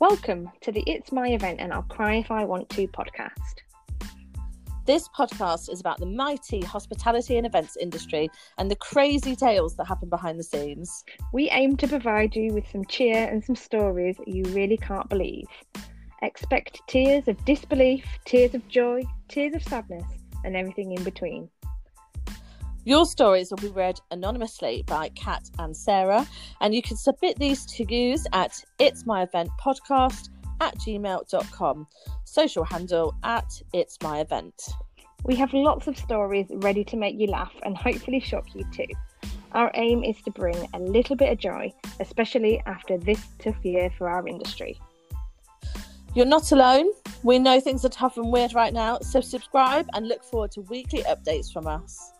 Welcome to the It's My Event and I'll Cry If I Want to podcast. This podcast is about the mighty hospitality and events industry and the crazy tales that happen behind the scenes. We aim to provide you with some cheer and some stories you really can't believe. Expect tears of disbelief, tears of joy, tears of sadness, and everything in between. Your stories will be read anonymously by Kat and Sarah, and you can submit these to use at It's My Event Podcast at gmail.com. Social handle at It's My Event. We have lots of stories ready to make you laugh and hopefully shock you too. Our aim is to bring a little bit of joy, especially after this tough year for our industry. You're not alone. We know things are tough and weird right now, so subscribe and look forward to weekly updates from us.